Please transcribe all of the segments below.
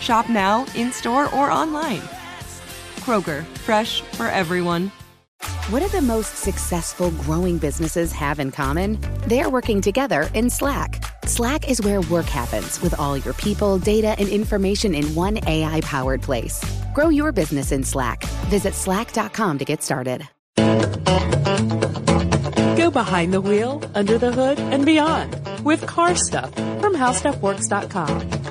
Shop now, in store, or online. Kroger, fresh for everyone. What do the most successful growing businesses have in common? They're working together in Slack. Slack is where work happens with all your people, data, and information in one AI powered place. Grow your business in Slack. Visit slack.com to get started. Go behind the wheel, under the hood, and beyond with car stuff from howstuffworks.com.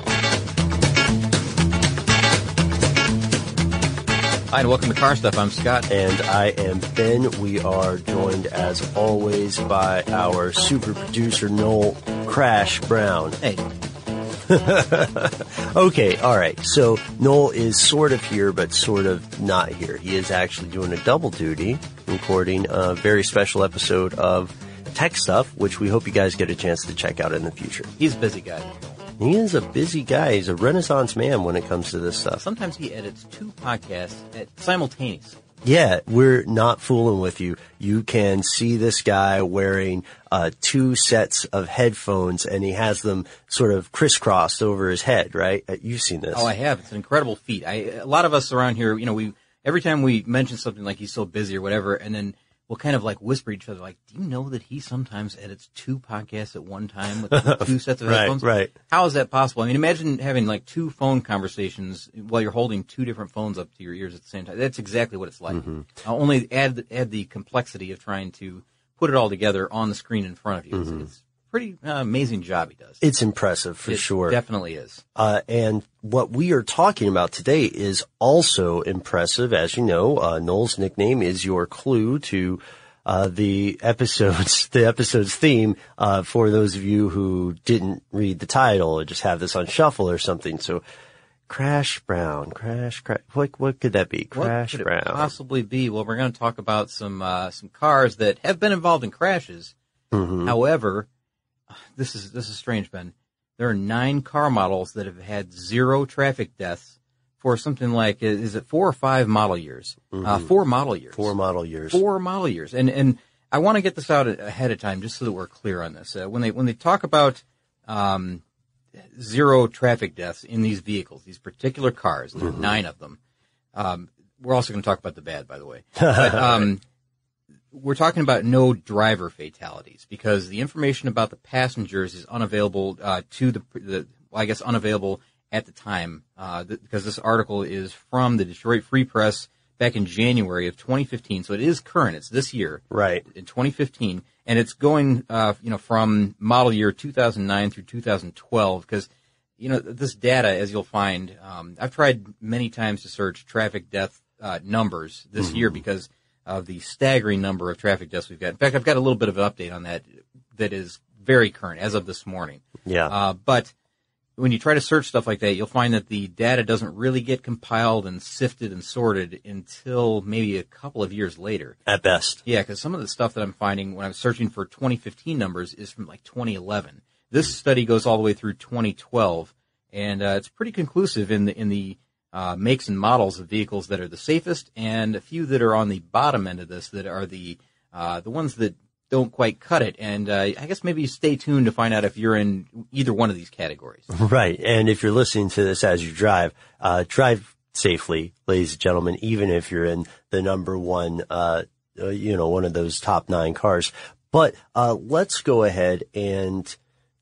Hi, and welcome to Car Stuff. I'm Scott. And I am Ben. We are joined, as always, by our super producer, Noel Crash Brown. Hey. okay, all right. So Noel is sort of here, but sort of not here. He is actually doing a double duty, recording a very special episode of Tech Stuff, which we hope you guys get a chance to check out in the future. He's a busy guy. He is a busy guy. He's a renaissance man when it comes to this stuff. Sometimes he edits two podcasts at simultaneous. Yeah, we're not fooling with you. You can see this guy wearing uh, two sets of headphones, and he has them sort of crisscrossed over his head. Right? Uh, You've seen this. Oh, I have. It's an incredible feat. I, a lot of us around here, you know, we every time we mention something like he's so busy or whatever, and then we'll kind of like whisper each other, like, "Do you know that he sometimes edits two podcasts at one time with two sets of Right, headphones?" right. How is that possible? I mean, imagine having like two phone conversations while you're holding two different phones up to your ears at the same time. That's exactly what it's like. Mm-hmm. Uh, only add add the complexity of trying to put it all together on the screen in front of you. Mm-hmm. It's, it's pretty uh, amazing job he does. It's impressive for It sure. Definitely is. Uh, and what we are talking about today is also impressive. As you know, uh, Noel's nickname is your clue to uh, the episodes, the episode's theme. Uh, for those of you who didn't read the title or just have this on shuffle or something, so Crash Brown, Crash, Crash. What what could that be? Crash what could Brown. it possibly be? Well, we're going to talk about some uh, some cars that have been involved in crashes. Mm-hmm. However, this is this is strange, Ben. There are nine car models that have had zero traffic deaths for something like is it four or five model years? Uh, four model years. Mm-hmm. Four model years. Four model years, and and I want to get this out ahead of time just so that we're clear on this. Uh, when they when they talk about um, zero traffic deaths in these vehicles, these particular cars, there are nine of them. Um, we're also going to talk about the bad, by the way. But, um, we're talking about no driver fatalities because the information about the passengers is unavailable uh, to the, the well, I guess unavailable at the time uh, th- because this article is from the Detroit Free Press back in January of 2015, so it is current. It's this year, Right. In 2015, and it's going, uh, you know, from model year 2009 through 2012 because. You know, this data, as you'll find, um, I've tried many times to search traffic death uh, numbers this year because of the staggering number of traffic deaths we've got. In fact, I've got a little bit of an update on that that is very current as of this morning. Yeah. Uh, but when you try to search stuff like that, you'll find that the data doesn't really get compiled and sifted and sorted until maybe a couple of years later. At best. Yeah, because some of the stuff that I'm finding when I'm searching for 2015 numbers is from like 2011. This study goes all the way through 2012, and uh, it's pretty conclusive in the in the uh, makes and models of vehicles that are the safest, and a few that are on the bottom end of this that are the uh, the ones that don't quite cut it. And uh, I guess maybe stay tuned to find out if you're in either one of these categories. Right. And if you're listening to this as you drive, uh, drive safely, ladies and gentlemen, even if you're in the number one, uh, uh, you know, one of those top nine cars. But, uh, let's go ahead and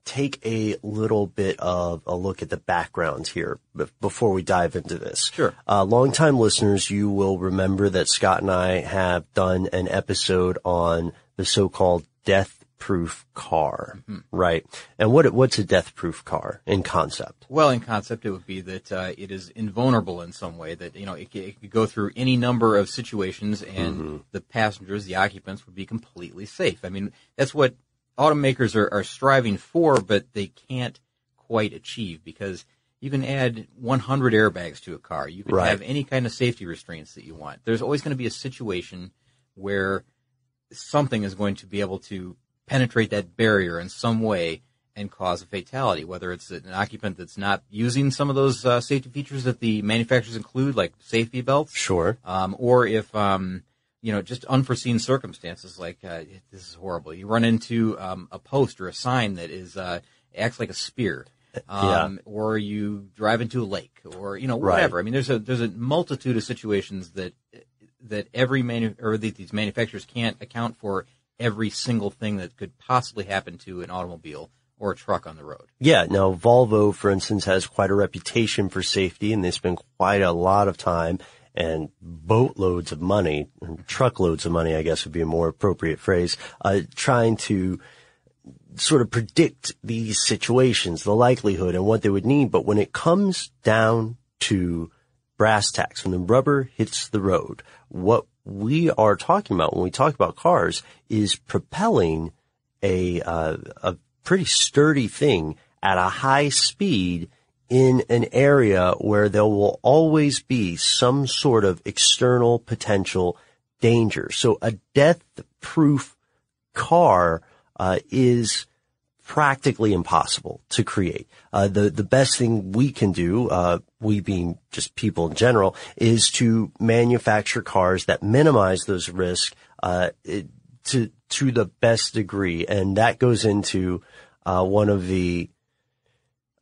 take a little bit of a look at the background here before we dive into this. Sure. Uh, longtime listeners, you will remember that Scott and I have done an episode on the so-called death-proof car, right? And what what's a death-proof car in concept? Well, in concept, it would be that uh, it is invulnerable in some way. That you know, it, it could go through any number of situations, and the passengers, the occupants, would be completely safe. I mean, that's what automakers are, are striving for, but they can't quite achieve because you can add 100 airbags to a car. You can Right. have any kind of safety restraints that you want. There's always going to be a situation where something is going to be able to penetrate that barrier in some way and cause a fatality, whether it's an occupant that's not using some of those uh, safety features that the manufacturers include, like safety belts, Sure. um, or if um, you know just unforeseen circumstances like uh, this is horrible. You run into um, a post or a sign that is uh, acts like a spear, um, or you drive into a lake, or you know Right. whatever. I mean, there's a there's a multitude of situations that that every manu- or that these manufacturers can't account for every single thing that could possibly happen to an automobile or a truck on the road. Yeah. Now, Volvo, for instance, has quite a reputation for safety and they spend quite a lot of time and boatloads of money, truckloads of money, I guess would be a more appropriate phrase, uh, trying to sort of predict these situations, the likelihood and what they would need. But when it comes down to brass tacks, when the rubber hits the road, what we are talking about when we talk about cars is propelling a, uh, a pretty sturdy thing at a high speed in an area where there will always be some sort of external potential danger. So a death proof car uh, is practically impossible to create. Uh, the the best thing we can do, uh, we being just people in general, is to manufacture cars that minimize those risks uh, to to the best degree, and that goes into uh, one of the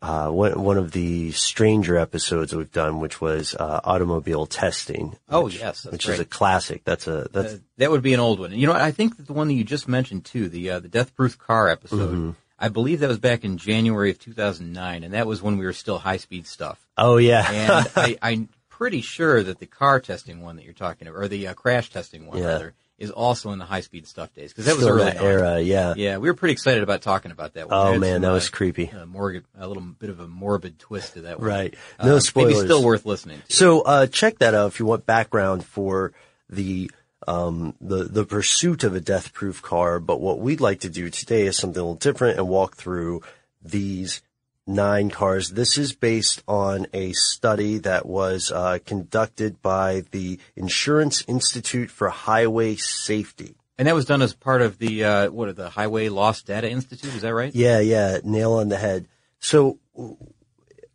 uh, one, one of the stranger episodes we've done, which was uh, automobile testing. Oh, which- yes, which is a classic. That's a that's Uh, that would be an old one. And You know. I think that the one that you just mentioned too, the uh, the Death Proof Car episode. Mm-hmm. I believe that was back in January of 2009, and that was when we were still high speed stuff. oh yeah, And I, I'm pretty sure that the car testing one that you're talking about, or the uh, crash testing one Yeah. rather, is also in the high speed stuff days because that was Still early that on. era. Yeah. Yeah, we were pretty excited about talking about that one. Oh man, some, that uh, was creepy. uh, morbid, a little bit of a morbid twist to that one. Right. Uh, No Maybe spoilers. still worth listening to. So uh, check that out if you want background for the um, the the pursuit of a death proof car. But what we'd like to do today is something a little different and walk through these nine cars. This is based on a study that was uh, conducted by the Insurance Institute for Highway Safety. And that was done as part of the uh, what are the Highway Loss Data Institute? Is that right? Yeah, yeah, nail on the head. So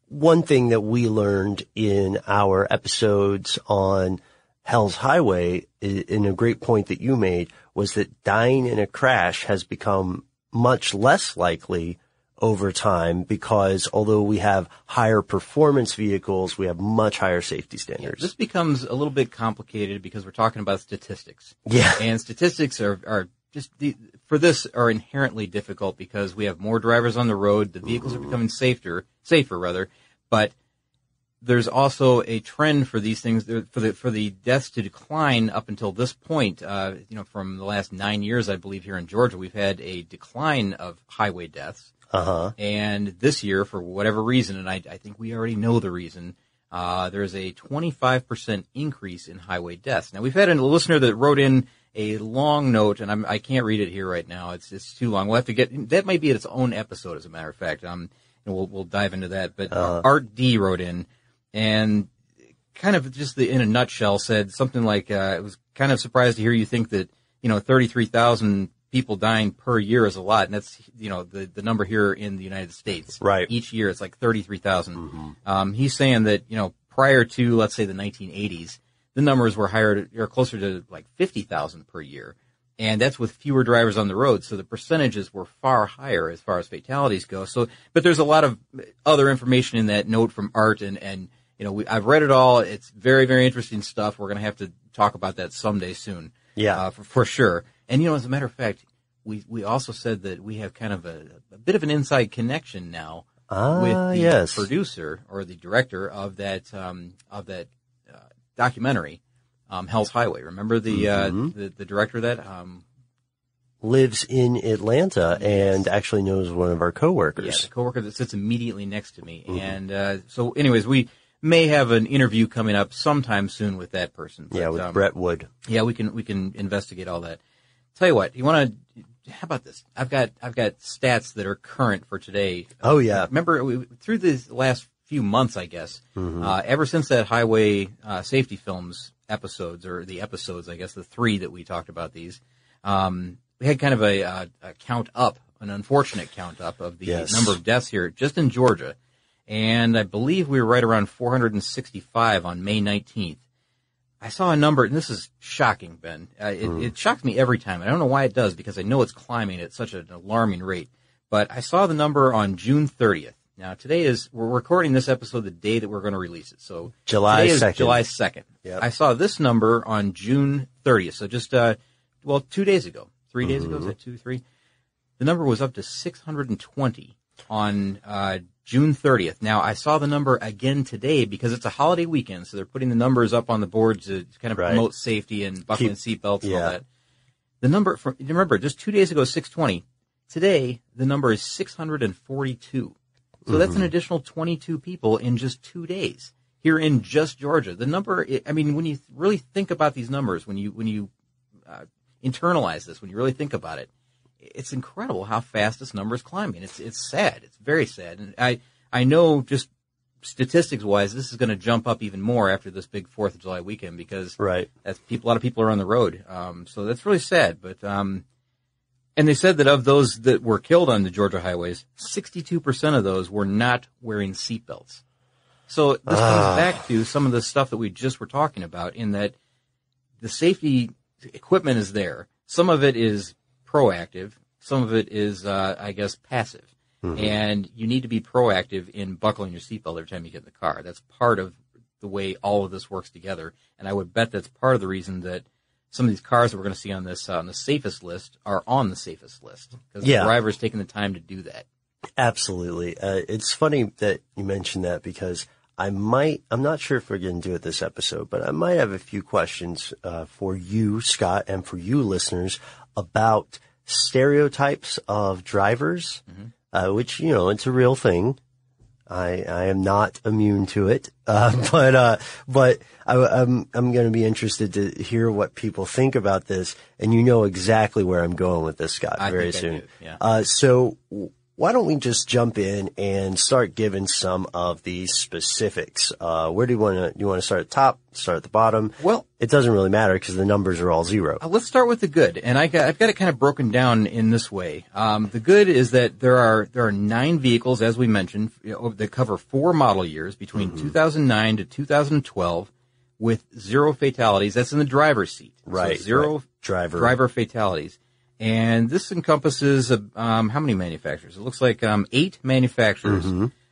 one thing that we learned in our episodes on Hell's Highway, in a great point that you made, was that dying in a crash has become much less likely over time because although we have higher performance vehicles, we have much higher safety standards. This becomes a little bit complicated because we're talking about statistics. Yeah. And statistics are, are just the, for this are inherently difficult because we have more drivers on the road. The vehicles are becoming safer, safer rather, but there's also a trend for these things for the for the deaths to decline up until this point. Uh, you know, from the last nine years, I believe here in Georgia, we've had a decline of highway deaths. Uh huh. And this year, for whatever reason, and I, I think we already know the reason, uh, there's a 25% increase in highway deaths. Now, we've had a listener that wrote in a long note, and I'm, I can't read it here right now. It's, it's too long. We'll have to get, that might be its own episode, as a matter of fact. Um, and we'll, we'll dive into that. But Art D wrote in, and kind of just the, in a nutshell said something like, uh, I was kind of surprised to hear you think that, you know, 33,000 people dying per year is a lot. And that's, you know, the, the number here in the United States. Right. Each year it's like 33,000. Um, he's saying that, you know, prior to, let's say the 1980s, the numbers were higher, to, or closer to like 50,000 per year. And that's with fewer drivers on the road. So the percentages were far higher as far as fatalities go. So, but there's a lot of other information in that note from Art and, and, you know, we, I've read it all. It's very, very interesting stuff. We're going to have to talk about that someday soon. Yeah. Uh, for, for sure. And, you know, as a matter of fact, we, we also said that we have kind of a, a bit of an inside connection now Ah, with the yes. producer or the director of that um, of that uh, documentary, um, Hell's Highway. Remember the, Mm-hmm. uh, the the director of that? Um, Lives in Atlanta and actually knows one of our yeah, coworkers. the coworker that sits immediately next to me. Mm-hmm. And uh, so, anyways, we may have an interview coming up sometime soon with that person. Yeah, with um, Bret Wood. Yeah, we can we can investigate all that. Tell you what, you want to? How about this? I've got I've got stats that are current for today. Oh, yeah. Remember we, through these last few months, I guess, Mm-hmm. uh, ever since that highway uh, safety films episodes or the episodes, I guess the three that we talked about these, um, we had kind of a, uh, a count up, an unfortunate count up of the Yes. number of deaths here just in Georgia, and I believe we were right around 465 on May 19th. I saw a number, and this is shocking, Ben. Uh, it, it shocks me every time. I don't know why it does because I know it's climbing at such an alarming rate. But I saw the number on June 30th. Now today is we're recording this episode the day that we're going to release it. So July today is 2nd. July 2nd. Yep. I saw this number on June 30th. So just uh, well, two days ago, three days ago, is that two, three? The number was up to 620 on uh, June 30th. Now, I saw the number again today because it's a holiday weekend, so they're putting the numbers up on the boards to kind of Right. promote safety and buckling seatbelts and all that. The number, from, remember, just two days ago, 620. Today, the number is 642. So that's Mm-hmm. an additional 22 people in just two days here in just Georgia. The number, I mean, when you really think about these numbers, when you, when you uh, internalize this, when you really think about it, it's incredible how fast this number is climbing. It's it's sad. It's very sad. And I I know just statistics wise, this is going to jump up even more after this big Fourth of July weekend because Right. that's people. A lot of people are on the road. Um, so that's really sad. But um, and they said that of those that were killed on the Georgia highways, sixty-two percent of those were not wearing seatbelts. So this comes back to some of the stuff that we just were talking about in that the safety equipment is there. Some of it is proactive. Some of it is, uh, I guess, passive. And you need to be proactive in buckling your seatbelt every time you get in the car. That's part of the way all of this works together. And I would bet that's part of the reason that some of these cars that we're going to see on this uh, on the safest list are on the safest list because Yeah. the driver's taking the time to do that. Absolutely. Uh, it's funny that you mentioned that because I might, I'm not sure if we're going to do it this episode, but I might have a few questions uh, for you, Scott, and for you listeners about stereotypes of drivers, uh, which, you know, it's a real thing. I, I am not immune to it, uh, but uh, but I, I'm I'm going to be interested to hear what people think about this, and you know exactly where I'm going with this, Scott, I very soon. yeah. Uh, so why don't we just jump in and start giving some of these specifics? Uh, where do you want to? You want to start at the top? Start at the bottom? Well- it doesn't really matter because the numbers are all zero. Uh, let's start with the good, and I got, I've got it kind of broken down in this way. Um, the good is that there are there are nine vehicles, as we mentioned, you know, that cover four model years between 2009 to 2012, with zero fatalities. That's in the driver's seat, So Right, zero right. Driver. driver fatalities, and this encompasses uh, um, how many manufacturers? It looks like um, eight manufacturers.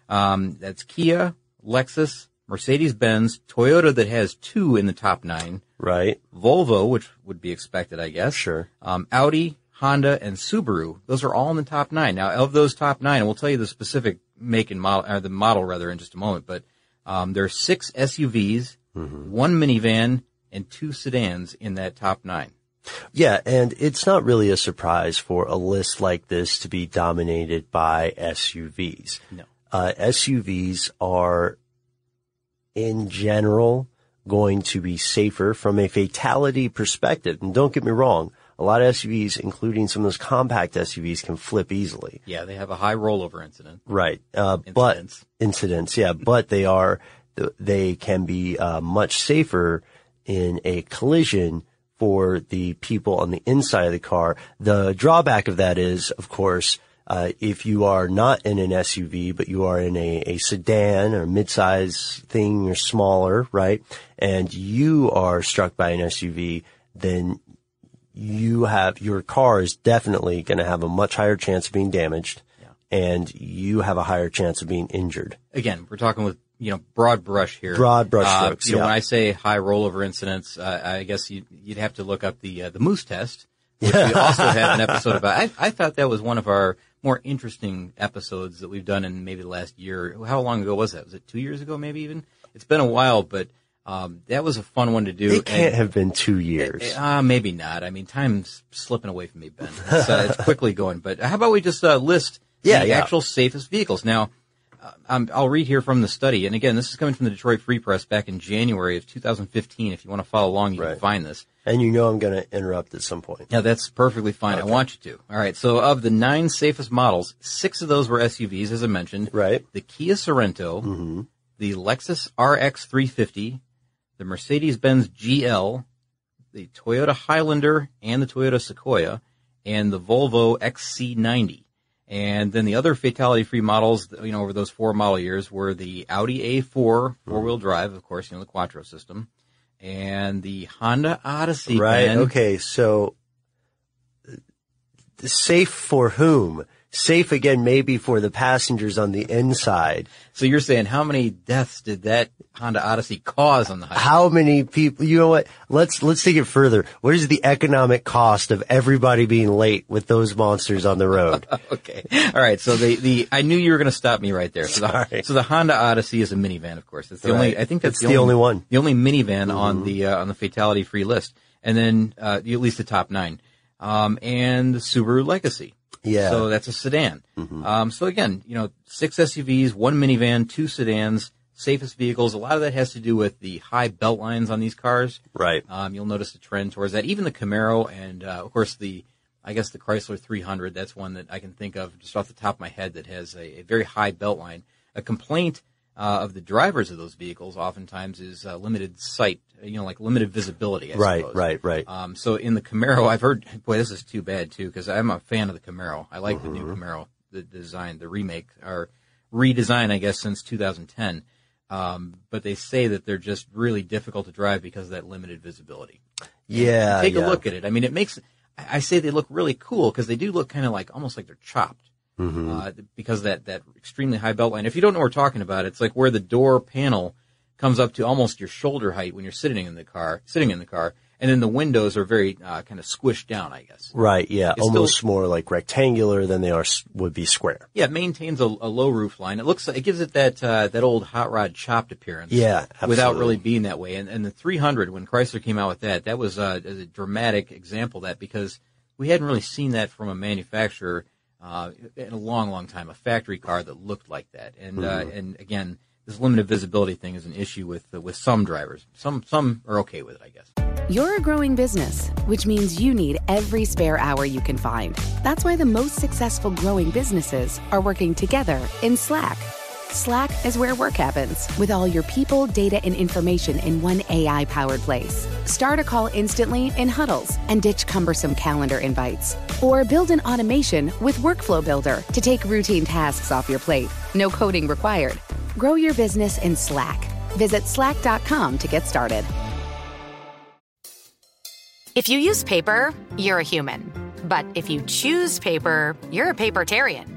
Um, that's Kia, Lexus, Mercedes-Benz, Toyota that has two in the top nine. Right? Volvo, which would be expected, I guess. Sure. Um, Audi, Honda, and Subaru. Those are all in the top nine. Now, of those top nine, we'll tell you the specific make and model, or the model rather, in just a moment. But um, there are six SUVs, one minivan, and two sedans in that top nine. Yeah, and it's not really a surprise for a list like this to be dominated by SUVs. No. Uh, SUVs are, in general, going to be safer from a fatality perspective. And don't get me wrong, a lot of SUVs, including some of those compact SUVs, can flip easily. Yeah, they have a high rollover incident. Right. Uh, but Incidents. incidents, yeah, but they are, they can be uh, much safer in a collision for the people on the inside of the car. The drawback of that is, of course, uh, if you are not in an SUV, but you are in a, a sedan or midsize thing or smaller, right? And you are struck by an SUV, then you have, your car is definitely going to have a much higher chance of being damaged and you have a higher chance of being injured. Again, we're talking with you know broad brush here. Broad brush Uh, strokes, you know, yeah. when I say high rollover incidents, uh, I guess you, you'd have to look up the uh, the Moose test, which we also have an episode about. I, I thought that was one of our more interesting episodes that we've done in maybe the last year. How long ago was that? Was it two years ago? Maybe even. It's been a while, but um, that was a fun one to do. It can't And- have been two years. uh, maybe not. I mean, time's slipping away from me, Ben. It's, it's quickly going. But how about we just uh, list Yeah, the yeah. actual safest vehicles? Now, um, I'll read here from the study. And again, this is coming from the Detroit Free Press back in January of 2015. If you want to follow along, you Right. can find this. And you know I'm going to interrupt at some point. Yeah, that's perfectly fine. I want you to. All right. So of the nine safest models, six of those were SUVs, as I mentioned. Right. The Kia Sorento, the Lexus RX 350, the Mercedes-Benz GL, the Toyota Highlander and the Toyota Sequoia, and the Volvo XC90. And then the other fatality-free models, you know, over those four model years were the Audi A4 four-wheel drive, of course, you know, the Quattro system, and the Honda Odyssey. Right. Okay. So safe for whom? Safe again, maybe for the passengers on the inside. So you're saying how many deaths did that Honda Odyssey cause on the highway? How many people, you know what? Let's, let's take it further. What is the economic cost of everybody being late with those monsters on the road? Okay. All right. So the, the, I knew you were going to stop me right there. So the, Sorry. so the Honda Odyssey is a minivan, of course. It's the Right. only, I think that's It's the only one. The only minivan on the, uh, on the fatality free list. And then, uh, at least the top nine. Um, and the Subaru Legacy. Yeah. So that's a sedan. Um, so again, you know, six SUVs, one minivan, two sedans, safest vehicles. A lot of that has to do with the high belt lines on these cars. Right. Um, you'll notice a trend towards that. Even the Camaro and, uh, of course, the, I guess the Chrysler 300, that's one that I can think of just off the top of my head that has a, a very high belt line. A complaint uh, of the drivers of those vehicles oftentimes is uh, limited sight, you know, like limited visibility. I Right, suppose. right, right. Um, so in the Camaro, I've heard, boy, this is too bad too, because I'm a fan of the Camaro. I like the Mm-hmm. new Camaro, the design, the remake or redesign, I guess, since 2010. Um, but they say that they're just really difficult to drive because of that limited visibility. Yeah. Take yeah. a look at it. I mean, it makes, I say they look really cool because they do look kind of like, almost like they're chopped. Mm-hmm. Uh, because of that, that extremely high belt line. If you don't know what we're talking about, it's like where the door panel comes up to almost your shoulder height when you're sitting in the car, sitting in the car, and then the windows are very, uh, kind of squished down, I guess. Right. Yeah. It's Almost still- more like rectangular than they are, would be square. Yeah, it maintains a, a low roof line. It looks, it gives it that, uh, that old hot rod chopped appearance. Yeah, Without really being that way. And, and the 300, when Chrysler came out with that, that was uh, a dramatic example of that because we hadn't really seen that from a manufacturer uh, in a long, long time. A factory car that looked like that. And uh, Mm-hmm. and again, this limited visibility thing is an issue with uh, with some drivers. Some some are okay with it, I guess. You're a growing business, which means you need every spare hour you can find. That's why the most successful growing businesses are working together in Slack. Slack is where work happens, with all your people, data, and information in one AI powered place. Start a call instantly in huddles and ditch cumbersome calendar invites. Or build an automation with Workflow Builder to take routine tasks off your plate. No coding required. Grow your business in Slack. Visit slack.com to get started. If you use paper, you're a human. But if you choose paper, you're a papertarian.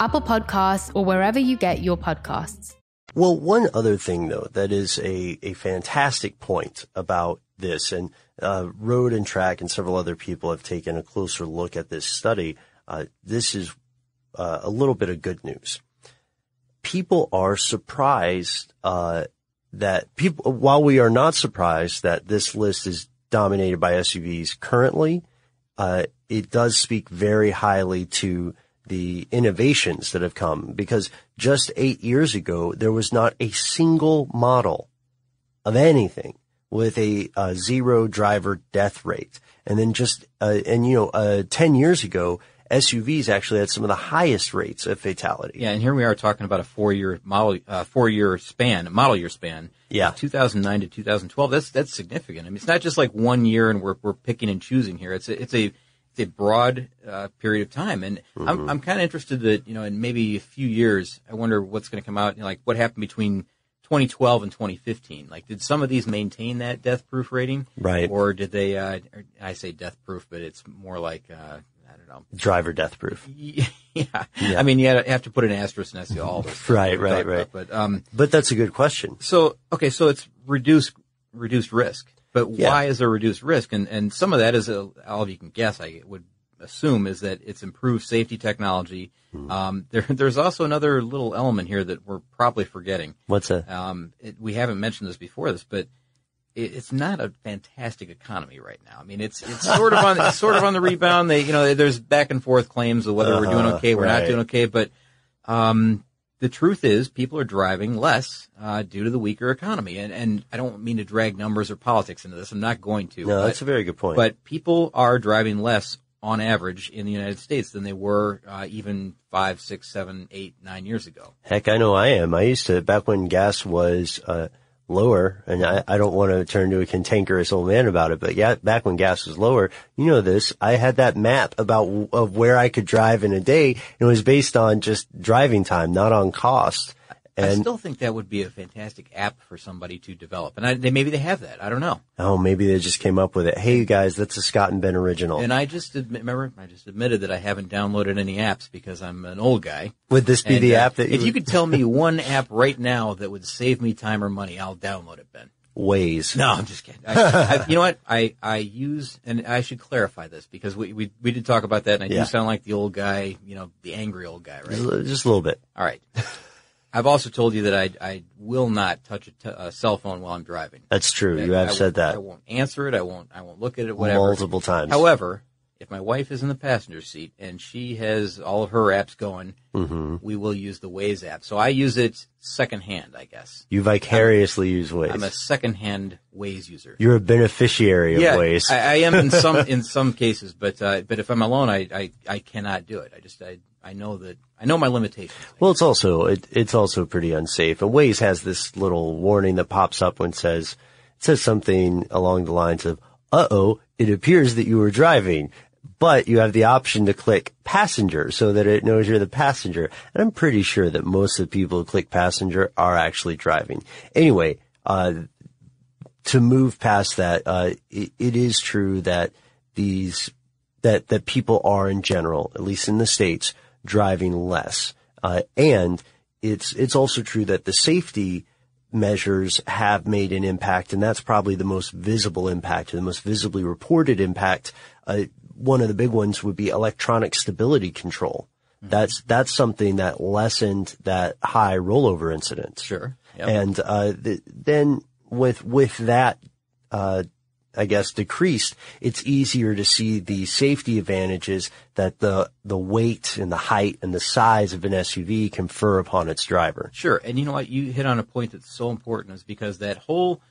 Apple Podcasts, or wherever you get your podcasts. Well, one other thing though, that is a, a fantastic point about this and, uh, Road and Track and several other people have taken a closer look at this study. Uh, this is, uh, a little bit of good news. People are surprised, uh, that people, while we are not surprised that this list is dominated by SUVs currently, uh, it does speak very highly to the innovations that have come because just eight years ago, there was not a single model of anything with a, uh zero driver death rate. And then just, uh, and you know, uh, 10 years ago, SUVs actually had some of the highest rates of fatality. Yeah, and here we are talking about a four-year model, uh, four-year span, model year span. Yeah. 2009 to 2012. That's that's significant. I mean, it's not just like one year and we're we're picking and choosing here. It's a it's a a broad uh, period of time, and I'm I'm kind of interested that you know in maybe a few years, I wonder what's going to come out. You know, like what happened between 2012 and 2015. Like, did some of these maintain that death proof rating, Right. Or did they? Uh, or I say death proof, but it's more like uh, I don't know. Driver death proof. Yeah. I mean, you have to put an asterisk next to all this. Right, right, right. about. But um, But that's a good question. so okay, so it's reduced reduced risk. But Yeah. why is there reduced risk? And and some of that is uh, all of you can guess. I would assume is that it's improved safety technology. Hmm. Um, there there's also another little element here that we're probably forgetting. What's that? Um, it, we haven't mentioned this before this, but it, it's not a fantastic economy right now. I mean, it's it's sort of on sort of on the rebound. They you know there's back and forth claims of whether we're doing Uh-huh, okay, we're not doing okay, but um, the truth is people are driving less uh, due to the weaker economy. And and I don't mean to drag numbers or politics into this. I'm not going to. No, but- that's a very good point. But people are driving less on average in the United States than they were uh, even five, six, seven, eight, nine years ago. Heck, I know I am. I used to, back when gas was, uh, lower, and I, I don't want to turn to a cantankerous old man about it, but yeah, back when gas was lower, you know this, I had that map about, of where I could drive in a day, and it was based on just driving time, not on cost. I And, still think that would be a fantastic app for somebody to develop, and I, they, maybe they have that. I don't know. oh, maybe they just came up with it. Hey, you guys, that's a Scott and Ben original. And I just admit, remember, I just admitted that I haven't downloaded any apps because I'm an old guy. Would this be And, the uh, app that you if you could tell me one app right now that would save me time or money, I'll download it, Ben. ways? No, I'm just kidding. I, I, you know what? I, I use, and I should clarify this because we, we, we did talk about that and I Yeah. do sound like the old guy, you know, the angry old guy, right? Just, just a little bit. All right. I've also told you that I, I will not touch a, t- a cell phone while I'm driving. That's true. You have won't- said that. I won't answer it. I won't, I won't look at it, whatever. Multiple times. However, if my wife is in the passenger seat and she has all of her apps going, Mm-hmm. we will use the Waze app. So I use it secondhand, I guess. You vicariously use Waze. I'm a secondhand Waze user. You're a beneficiary of yeah, Waze. I, I am in some in some cases, but uh, but if I'm alone, I, I I cannot do it. I just I I know that I know my limitations. Well, it's also it, it's also pretty unsafe. And Waze has this little warning that pops up when it says it says something along the lines of "Uh oh, it appears that you were driving." But you have the option to click passenger so that it knows you're the passenger. And I'm pretty sure that most of the people who click passenger are actually driving. Anyway, uh, to move past that, uh, it, it is true that these that that people are in general, at least in the states, driving less, uh, and it's it's also true that the safety measures have made an impact, and that's probably the most visible impact, the most visibly reported impact. Uh, one of the big ones would be electronic stability control. That's that's something that lessened that high rollover incidence. Sure. Yep. And uh, th- then with with that, uh, I guess decreased, it's easier to see the safety advantages that the the weight and the height and the size of an SUV confer upon its driver. Sure. And you know what? You hit on a point that's so important is because that whole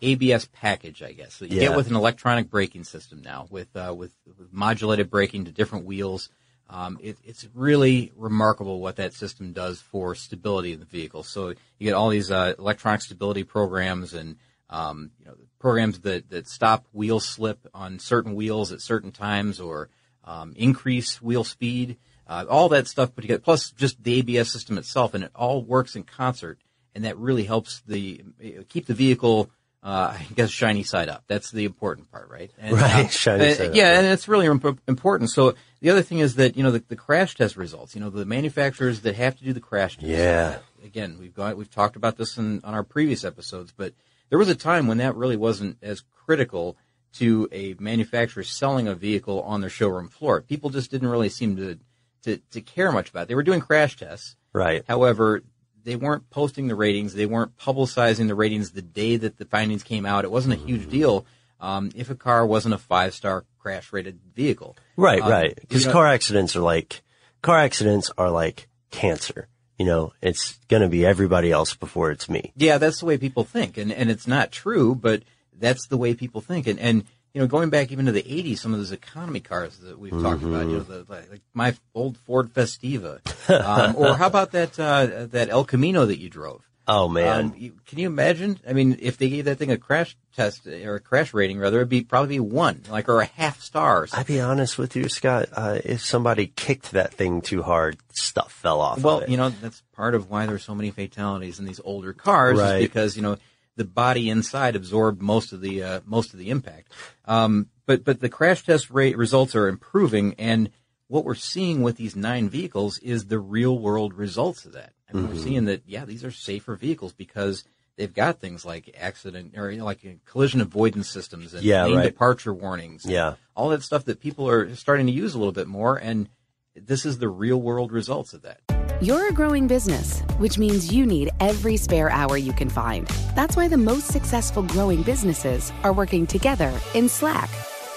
ABS package, I guess, that you Yeah. get with an electronic braking system now, with uh, with, with modulated braking to different wheels. Um, it, it's really remarkable what that system does for stability of the vehicle. So you get all these uh, electronic stability programs and um, you know, programs that, that stop wheel slip on certain wheels at certain times or um, increase wheel speed. Uh, all that stuff put together, plus just the ABS system itself, and it all works in concert, and that really helps the keep the vehicle uh, I guess shiny side up. That's the important part, right? And, right, uh, shiny uh, side yeah, up. and it's really imp- important. So the other thing is that you know the, the crash test results. You know the manufacturers that have to do the crash test. Yeah. Again, we've got we've talked about this in, on our previous episodes, but there was a time when that really wasn't as critical to a manufacturer selling a vehicle on their showroom floor. People just didn't really seem to to, to care much about it. They were doing crash tests. Right. However, they weren't posting the ratings. They weren't publicizing the ratings the day that the findings came out. It wasn't a huge deal um, if a car wasn't a five star crash rated vehicle. Right, Um, right. Because you know- car accidents are like car accidents are like cancer. You know, it's gonna be everybody else before it's me. Yeah, that's the way people think, and and it's not true, but that's the way people think. And and you know, going back even to the '80s, some of those economy cars that we've talked about, you know, the, like like my old Ford Festiva, um, or how about that uh, that El Camino that you drove? Oh man. Um, you, can you imagine? I mean, if they gave that thing a crash test or a crash rating, rather, it'd be probably be one, like or a half star. I'd be honest with you, Scott. Uh, if somebody kicked that thing too hard, stuff fell off. Well, of it. you know, that's part of why there's so many fatalities in these older cars, Right. is because you know the body inside absorbed most of the uh, most of the impact. Um, but but the crash test rate results are improving, and what we're seeing with these nine vehicles is the real world results of that. I mean, Mm-hmm. we're seeing that yeah, these are safer vehicles because they've got things like accident or you know, like collision avoidance systems and Yeah, lane right. departure warnings. Yeah. all that stuff that people are starting to use a little bit more, and this is the real world results of that. You're a growing business, which means you need every spare hour you can find. That's why the most successful growing businesses are working together in Slack.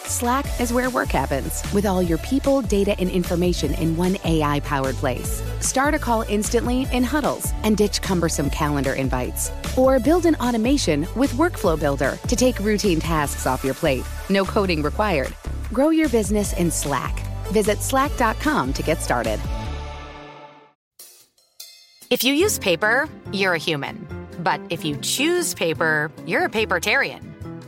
Slack is where work happens with all your people, data, and information in one AI powered place. Start a call instantly in huddles and ditch cumbersome calendar invites. Or build an automation with Workflow Builder to take routine tasks off your plate. No coding required. Grow your business in Slack. Visit slack.com to get started. If you use paper, you're a human. But if you choose paper, you're a papertarian.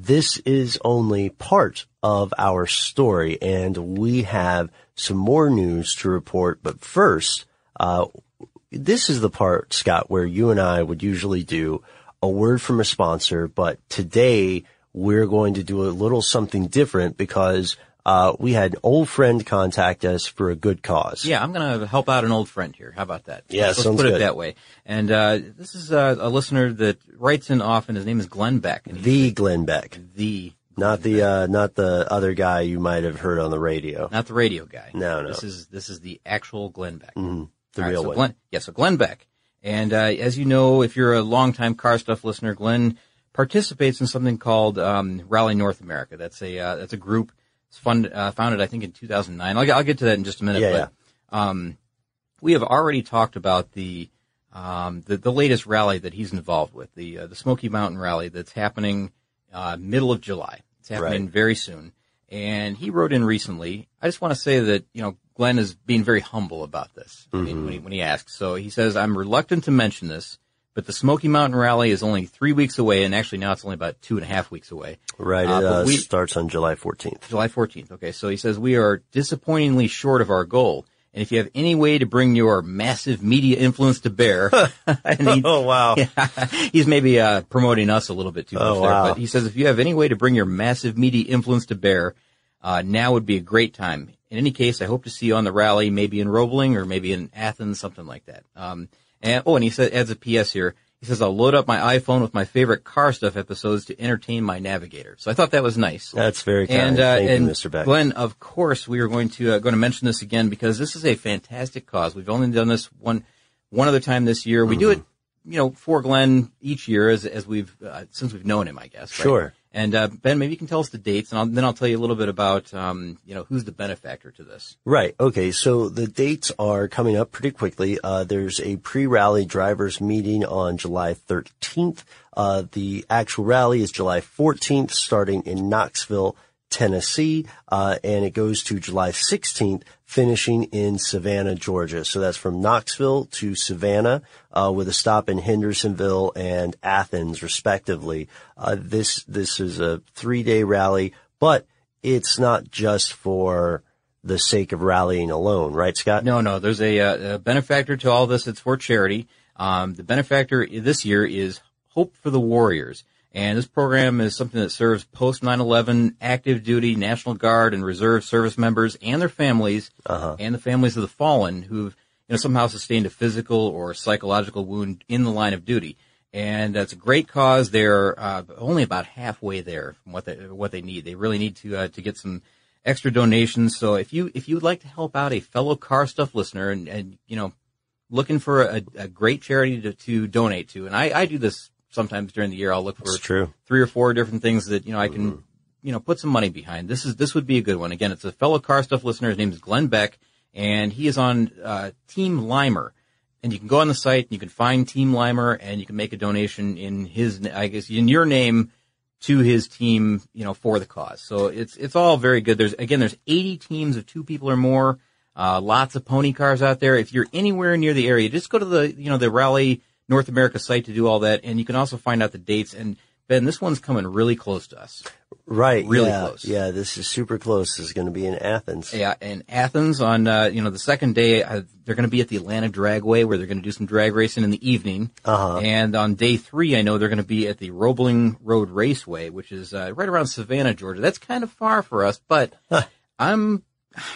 this is only part of our story, and we have some more news to report. But first, uh, this is the part, Scott, where you and I would usually do a word from a sponsor, but today we're going to do a little something different because uh, we had an old friend contact us for a good cause. Yeah, I'm going to help out an old friend here. How about that? Yeah, let's, put good. it that way. And uh, this is uh, a listener that writes in often. His name is Glenn Beck. The Glenn Beck. the Not the uh, not the other guy you might have heard on the radio. Not the radio guy. No, no. This is this is the actual Glenn Beck. Mm-hmm. The All right, real so one. Glenn, yeah, so Glenn Beck. And uh, as you know, if you're a longtime car stuff listener, Glenn participates in something called um, Rally North America. That's a uh, that's a group. It's fund, uh, founded, I think, in 2009. I'll, get- I'll get to that in just a minute. Yeah, but, Um, we have already talked about the um, the, the latest rally that he's involved with, the uh, the Smoky Mountain Rally that's happening uh, middle of July. It's happening Right. very soon. And he wrote in recently. I just want to say that you know Glenn is being very humble about this he, when, he, when he asks. So he says, "I'm reluctant to mention this, but the Smoky Mountain Rally is only three weeks away, and actually now it's only about two and a half weeks away. Right. Uh, it uh, we- starts on July 14th. July 14th. Okay, so he says we are disappointingly short of our goal. And if you have any way to bring your massive media influence to bear, he, Oh wow. he's maybe uh, promoting us a little bit too much Oh, there. wow. But he says if you have any way to bring your massive media influence to bear, uh, now would be a great time. In any case, I hope to see you on the rally, maybe in Roebling or maybe in Athens, something like that. Um, and oh, and he said adds a PS here. He says I'll load up my iPhone with my favorite car stuff episodes to entertain my navigator. So I thought that was nice. That's very kind. And, uh, Thank and you, Mr. Beck. Glenn, of course, we are going to uh, going to mention this again because this is a fantastic cause. We've only done this one one other time this year. We do it, Mm-hmm. you know, for Glenn each year as as we've uh, since we've known him, I guess. right? Sure. And uh, Ben, maybe you can tell us the dates, and I'll, then I'll tell you a little bit about um, you know who's the benefactor to this. Right. Okay. So the dates are coming up pretty quickly. Uh, there's a pre-rally drivers meeting on July 13th. Uh, the actual rally is July 14th, starting in Knoxville, Tennessee, uh, and it goes to July 16th, finishing in Savannah, Georgia. So that's from Knoxville to Savannah, uh, with a stop in Hendersonville and Athens, respectively. Uh, this this is a three-day rally, but it's not just for the sake of rallying alone, right, Scott? No, no, there's a, uh, a benefactor to all this. It's for charity. Um, the benefactor this year is Hope for the Warriors. And this program is something that serves post 9/11 active duty National Guard and Reserve service members and their families, and the families of the fallen who've you know somehow sustained a physical or psychological wound in the line of duty. And that's a great cause. They're uh, only about halfway there from what they what they need. They really need to uh, to get some extra donations. So if you if you would like to help out a fellow car stuff listener and, and you know looking for a, a great charity to, to donate to, and I, I do this sometimes during the year. I'll look for true. three or four different things that you know I can you know put some money behind. This is this would be a good one. Again, it's a fellow car stuff listener. His name is Glenn Beck, and he is on uh, Team Limer. And you can go on the site, and you can find Team Limer, and you can make a donation in his, I guess, in your name to his team, you know, for the cause. So it's it's all very good. There's again, there's 80 teams of two people or more. Uh, lots of pony cars out there. If you're anywhere near the area, just go to the you know the Rally North America site to do all that, and you can also find out the dates. And Ben, this one's coming really close to us. Right. Really yeah, close. Yeah, this is super close. This is going to be in Athens. Yeah, in Athens on uh, you know the second day, uh, they're going to be at the Atlanta Dragway where they're going to do some drag racing in the evening. Uh-huh. And on day three, I know they're going to be at the Roebling Road Raceway, which is uh, right around Savannah, Georgia. That's kind of far for us, but I'm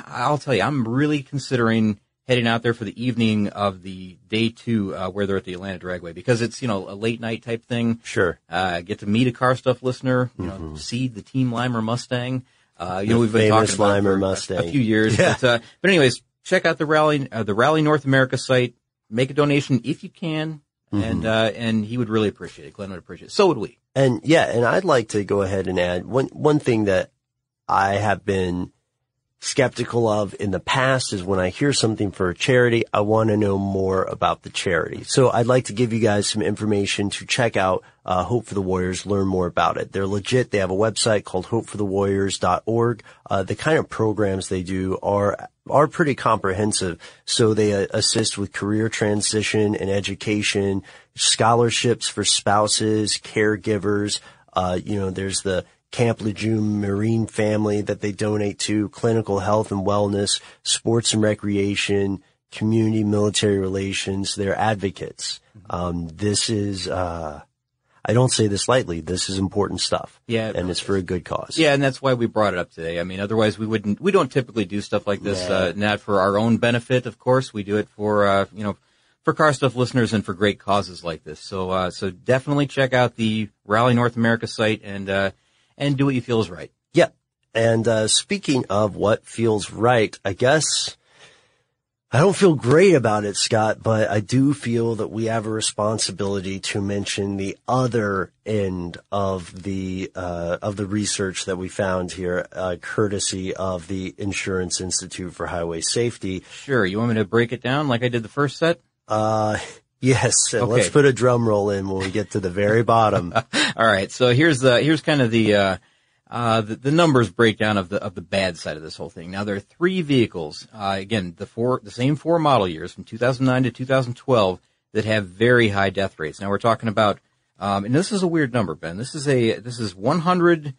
I'll tell you, I'm really considering heading out there for the evening of the day two uh, where they're at the Atlanta Dragway because it's you know a late night type thing. Sure. Uh, get to meet a car stuff listener, you know, see the Team Limer Mustang. Uh, you The know, we've been talking about Limer for a- Mustang. a few years, Yeah. but, uh, but anyways, check out the rally, uh, the Rally North America site. Make a donation if you can, Mm-hmm. and uh, and he would really appreciate it. Glenn would appreciate it. So would we. And yeah, and I'd like to go ahead and add one one thing that I have been skeptical of in the past is when I hear something for a charity, I want to know more about the charity. So I'd like to give you guys some information to check out uh, Hope for the Warriors, learn more about it. They're legit. They have a website called hopeforthewarriors.org. Uh, the kind of programs they do are are pretty comprehensive. So they uh, assist with career transition and education, scholarships for spouses, caregivers. Uh, you know, there's the Camp Lejeune Marine family that they donate to, clinical health and wellness, sports and recreation, community military relations. They're advocates. Um, this is, uh, I don't say this lightly. This is important stuff. Yeah, it And it's for a good cause. Yeah, and that's why we brought it up today. I mean, otherwise we wouldn't. We don't typically do stuff like this. Yeah. Uh, not for our own benefit, of course. We do it for uh, you know, for car stuff listeners and for great causes like this. So, uh, so definitely check out the Rally North America site and uh, and do what you feel is right. Yeah. And uh, speaking of what feels right, I guess I don't feel great about it, Scott, but I do feel that we have a responsibility to mention the other end of the uh, of the research that we found here, uh, courtesy of the Insurance Institute for Highway Safety. Sure. You want me to break it down like I did the first set? Uh, yes. Okay. Let's put a drum roll in when we get to the very bottom. All right. So here's the here's kind of the uh, uh, the, the numbers breakdown of the of the bad side of this whole thing. Now there are three vehicles. Uh, again, the four the same four model years from 2009 to 2012 that have very high death rates. Now we're talking about, um, and this is a weird number, Ben. This is a this is 100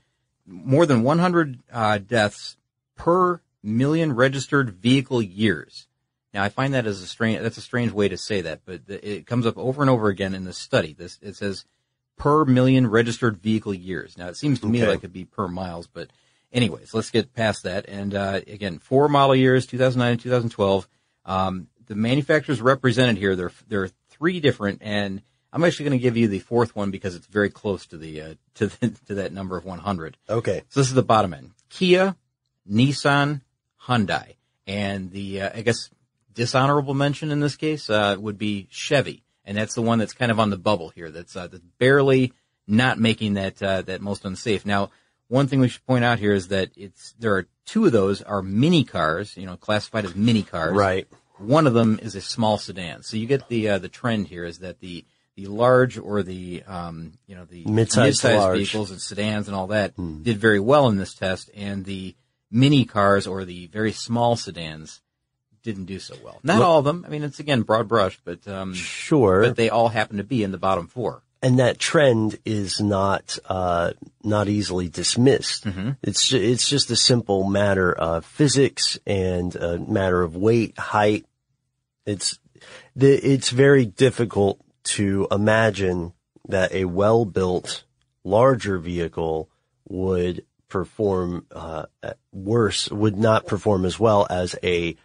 more than 100 uh, deaths per million registered vehicle years. Now I find that as a strange that's a strange way to say that, but it comes up over and over again in this study. This it says per million registered vehicle years. Now it seems to me Okay. like it'd be per miles, but anyways, let's get past that. And uh, again, four model years, 2009 and 2012. Um, the manufacturers represented here, there there are three different, and I'm actually going to give you the fourth one because it's very close to the uh, to the, to that number of 100. Okay. So this is the bottom end: Kia, Nissan, Hyundai, and the uh, I guess dishonorable mention in this case uh, would be Chevy, and that's the one that's kind of on the bubble here. That's uh, that's barely not making that uh, that most unsafe. Now, one thing we should point out here is that it's there are two of those are mini cars, you know, classified as mini cars. Right. One of them is a small sedan. So you get the uh, the trend here is that the the large or the um, you know the Mid-sized mid-sized vehicles and sedans and all that did very well in this test, and the mini cars or the very small sedans didn't do so well. Not Well- all of them. I mean, it's again broad brush, but um, Sure. but they all happen to be in the bottom four. and that trend is not uh, not easily dismissed. It's ju- it's just a simple matter of physics and a matter of weight, height. It's the, it's very difficult to imagine that a well built larger vehicle would perform uh, worse, would not perform as well as a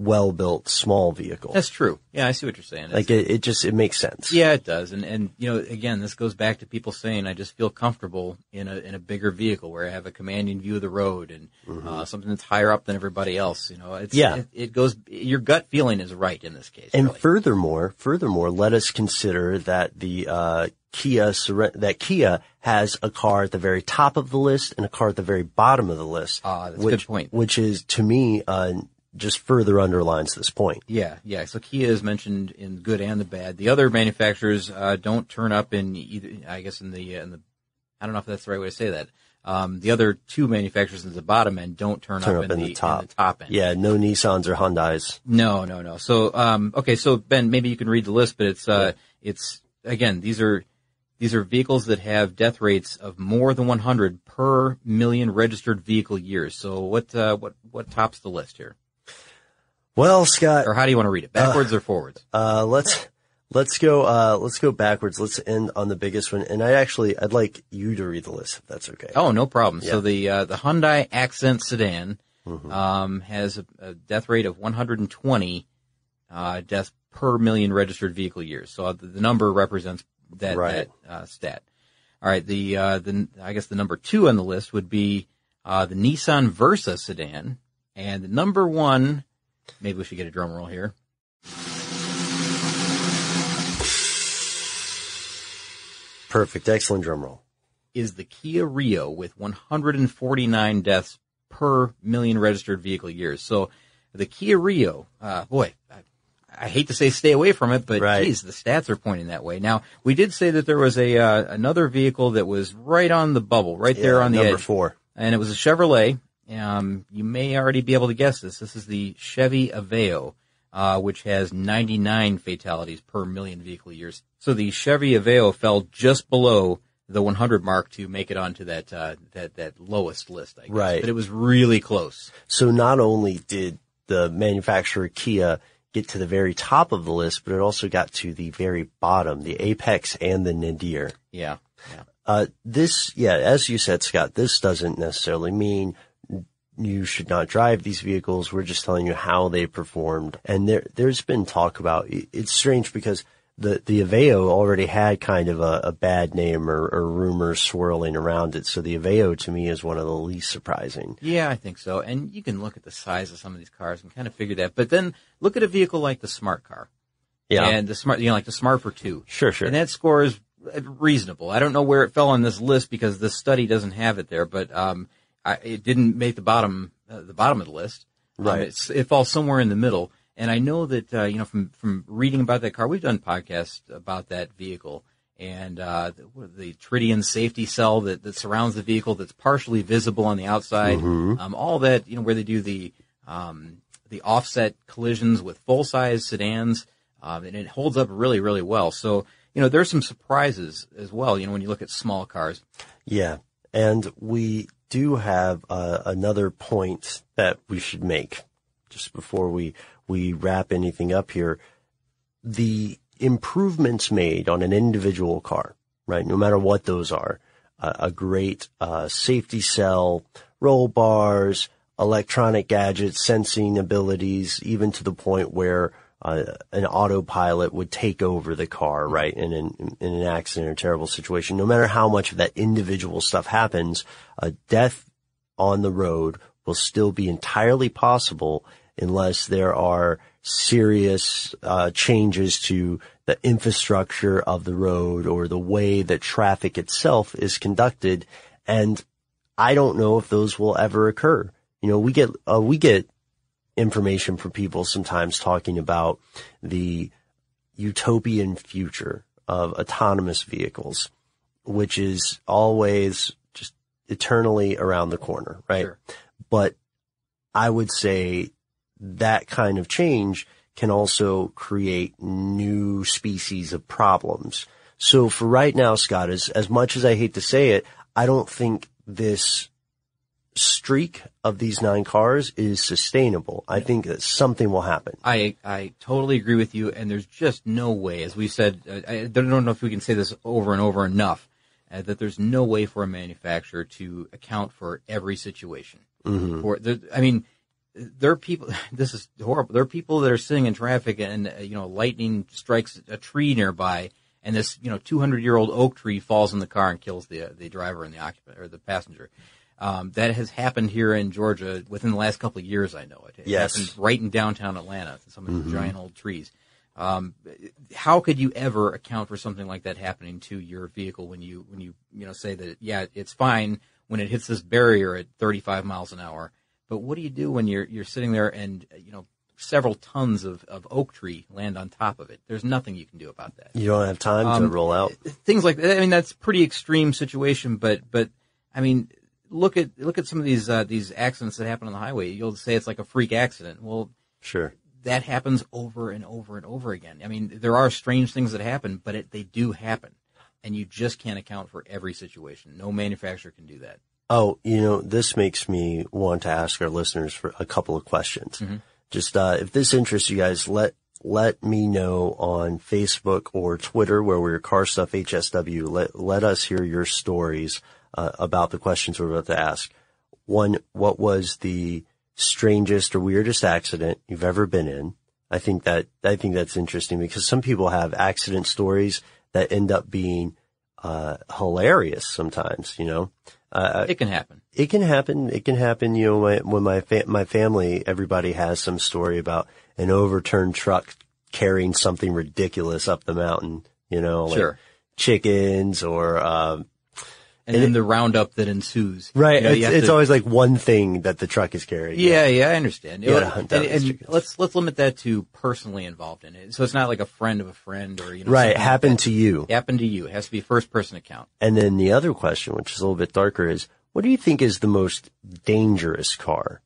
well built small vehicle. That's true. Yeah, I see what you're saying. It's- like it, it just it makes sense. Yeah, it does. And and you know, again, this goes back to people saying I just feel comfortable in a in a bigger vehicle where I have a commanding view of the road and uh, something that's higher up than everybody else. You know, it's Yeah. It, it goes. Your gut feeling is right in this case. And really. furthermore, furthermore, let us consider that the uh, Kia that Kia has a car at the very top of the list and a car at the very bottom of the list. Ah, that's a which, good point. Which is to me uh, just further underlines this point. Yeah, yeah. So Kia is mentioned in the good and the bad. The other manufacturers uh, don't turn up in either. I guess in the in the. I don't know if that's the right way to say that. Um, the other two manufacturers in the bottom end don't turn, Turn up, up in, the top. in the top end. Yeah, no Nissans or Hyundais. No, no, no. So, um, okay, so Ben, maybe you can read the list, but it's, uh, it's, again, these are, these are vehicles that have death rates of more than 100 per million registered vehicle years. So what, uh, what, what tops the list here? Well, Scott, Or how do you want to read it? Backwards or forwards? uh, let's let's go uh, let's go backwards. Let's end on the biggest one. And I actually I'd like you to read the list if that's okay. Oh, no problem. Yeah. So the, uh, the Hyundai Accent sedan, Mm-hmm. um, has a, a death rate of 120, uh, deaths per million registered vehicle years. So the, the number represents that, Right. that, uh, stat. All right. The, uh, the, I guess the number two on the list would be, uh, the Nissan Versa sedan. And the number one, maybe we should get a drum roll here. Perfect, excellent drum roll. is the Kia Rio with 149 deaths per million registered vehicle years. So the Kia Rio, uh, boy, I, I hate to say stay away from it, but Right. geez, the stats are pointing that way. Now, we did say that there was a, uh, another vehicle that was right on the bubble, right there on the number edge. four. And it was a Chevrolet. Um, you may already be able to guess this. This is the Chevy Aveo, uh, which has 99 fatalities per million vehicle years. So the Chevy Aveo fell just below the 100 mark to make it onto that uh, that that lowest list, I guess. Right. But it was really close. So not only did the manufacturer Kia get to the very top of the list, but it also got to the very bottom, the Apex and the Nadir. Yeah. Yeah. Uh, this, yeah, as you said, Scott, this doesn't necessarily mean you should not drive these vehicles. We're just telling you how they performed. And there, there's been talk about, it's strange because the the Aveo already had kind of a, a bad name or, or rumors swirling around it. So the Aveo to me is one of the least surprising. Yeah, I think so. And you can look at the size of some of these cars and kind of figure that. But then look at a vehicle like the smart car. Yeah. And the smart, you know, like the smart for two. Sure, sure. And that score is reasonable. I don't know where it fell on this list because this study doesn't have it there, but, um, I, it didn't make the bottom, uh, the bottom of the list. Um, Right. it's, it falls somewhere in the middle. And I know that, uh, you know, from, from reading about that car, we've done podcasts about that vehicle and, uh, the, the Tridion safety cell that, that surrounds the vehicle that's partially visible on the outside. Um, all that, you know, where they do the, um, the offset collisions with full size sedans. Um, and it holds up really, really well. So, you know, there's some surprises as well, you know, when you look at small cars. Yeah. And we do have uh, another point that we should make just before we, we wrap anything up here. The improvements made on an individual car, right? No matter what those are, uh, a great uh, safety cell, roll bars, electronic gadgets, sensing abilities, even to the point where uh, an autopilot would take over the car, right? In an, in an accident or terrible situation. No matter how much of that individual stuff happens, a death on the road will still be entirely possible unless there are serious uh, changes to the infrastructure of the road or the way that traffic itself is conducted. And I don't know if those will ever occur. You know, we get uh, we get information from people sometimes talking about the utopian future of autonomous vehicles, which is always just eternally around the corner, right? Sure. But I would say that kind of change can also create new species of problems. So for right now, Scott, as, as much as I hate to say it, I don't think this streak of these nine cars is sustainable. I think that something will happen. I, I totally agree with you. And there's just no way, as we said, uh, I don't know if we can say this over and over enough, uh, that there's no way for a manufacturer to account for every situation. Mm-hmm. For there, I mean, there are people. This is horrible. There are people that are sitting in traffic, and uh, you know, lightning strikes a tree nearby, and this you know 200 year old oak tree falls in the car and kills the the driver and the occupant or the passenger. Um, that has happened here in Georgia within the last couple of years. I know it. It Yes. happened right in downtown Atlanta. Some of the giant old trees. Um, how could you ever account for something like that happening to your vehicle when you when you you know say that yeah it's fine when it hits this barrier at 35 miles an hour, but what do you do when you're you're sitting there and you know several tons of, of oak tree land on top of it? There's nothing you can do about that. You don't have time to Um, roll out. Things like that. I mean that's a pretty extreme situation, but but I mean look at look at some of these uh, these accidents that happen on the highway. You'll say it's like a freak accident. Well, Sure. that happens over and over and over again. I mean, there are strange things that happen, but it, they do happen. And you just can't account for every situation. No manufacturer can do that. Oh, you know, this makes me want to ask our listeners for a couple of questions. Just, uh, if this interests you guys, let, let me know on Facebook or Twitter where we're Car Stuff HSW. Let, let us hear your stories, uh, about the questions we're about to ask. One, what was the strangest or weirdest accident you've ever been in? I think that, I think that's interesting because some people have accident stories that end up being, uh, hilarious sometimes, you know? Uh, It can happen. it can happen. It can happen. You know, my, when my fa- my family, everybody has some story about an overturned truck carrying something ridiculous up the mountain. You know, like Sure. chickens or um, And, then the roundup that ensues. right. You know, it's it's to- always like one thing that the truck is carrying. Yeah, yeah, I understand. You And- hunt and, and let's let's limit that to personally involved in it. So it's not like a friend of a friend or you know Right. something like Happened to you. happened to you. It has to be first person account. And then the other question, which is a little bit darker, is what do you think is the most dangerous car?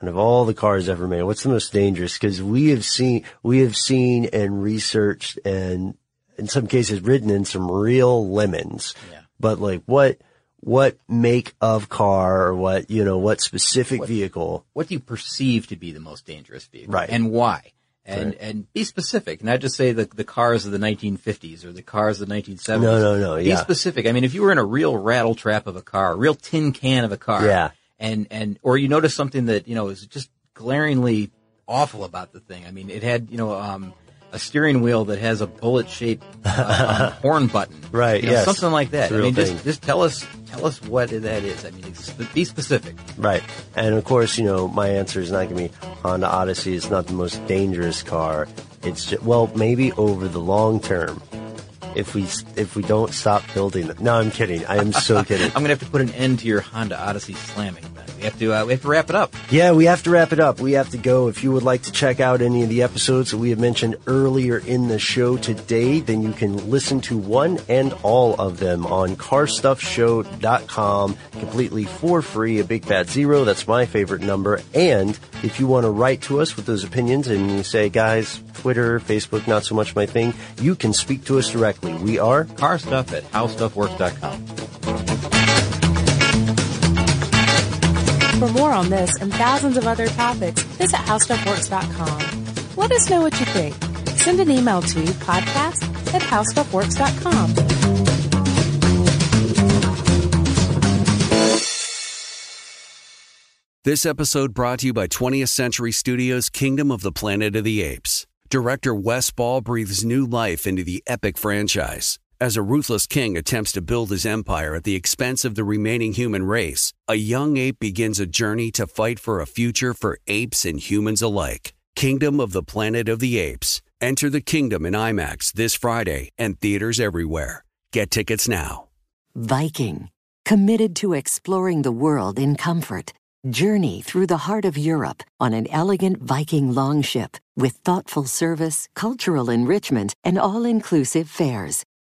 And of all the cars ever made, what's the most dangerous? Because we have seen, we have seen and researched and in some cases ridden in some real lemons. Yeah. But like what, what make of car or what, you know, what specific vehicle? What do you perceive to be the most dangerous vehicle? Right. And why? And Right. and be specific, not just say the the cars of the 1950s or the cars of the 1970s. No, no, no, Be yeah. specific. I mean, if you were in a real rattle trap of a car, a real tin can of a car, Yeah. and and or you notice something that you know is just glaringly awful about the thing. I mean, it had you know um a steering wheel that has a bullet shaped uh, um, horn button. Right. You know, yes. Something like that. I mean, thing. just just tell us tell us what that is. I mean, be specific. Right. And of course, you know, my answer is not going to be Honda Odyssey. It's not the most dangerous car. It's just, well, maybe over the long term if we if we don't stop building them. No, I'm kidding. I am so kidding. I'm gonna have to put an end to your Honda Odyssey slamming. We have to uh, we have to wrap it up. Yeah, we have to wrap it up. We have to go. If you would like to check out any of the episodes that we have mentioned earlier in the show today, then you can listen to one and all of them on carstuffshow.com completely for free. A big fat zero. That's my favorite number. And if you want to write to us with those opinions and you say, guys, Twitter, Facebook, not so much my thing, you can speak to us directly. We are carstuff at howstuffworks.com. For more on this and thousands of other topics, visit howstuffworks.com. Let us know what you think. Send an email to podcast at howstuffworks.com. This episode brought to you by 20th Century Studios' Kingdom of the Planet of the Apes. Director Wes Ball breathes new life into the epic franchise. As a ruthless king attempts to build his empire at the expense of the remaining human race, a young ape begins a journey to fight for a future for apes and humans alike. Kingdom of the Planet of the Apes. Enter the kingdom in IMAX this Friday and theaters everywhere. Get tickets now. Viking, committed to exploring the world in comfort. Journey through the heart of Europe on an elegant Viking longship with thoughtful service, cultural enrichment, and all inclusive fares.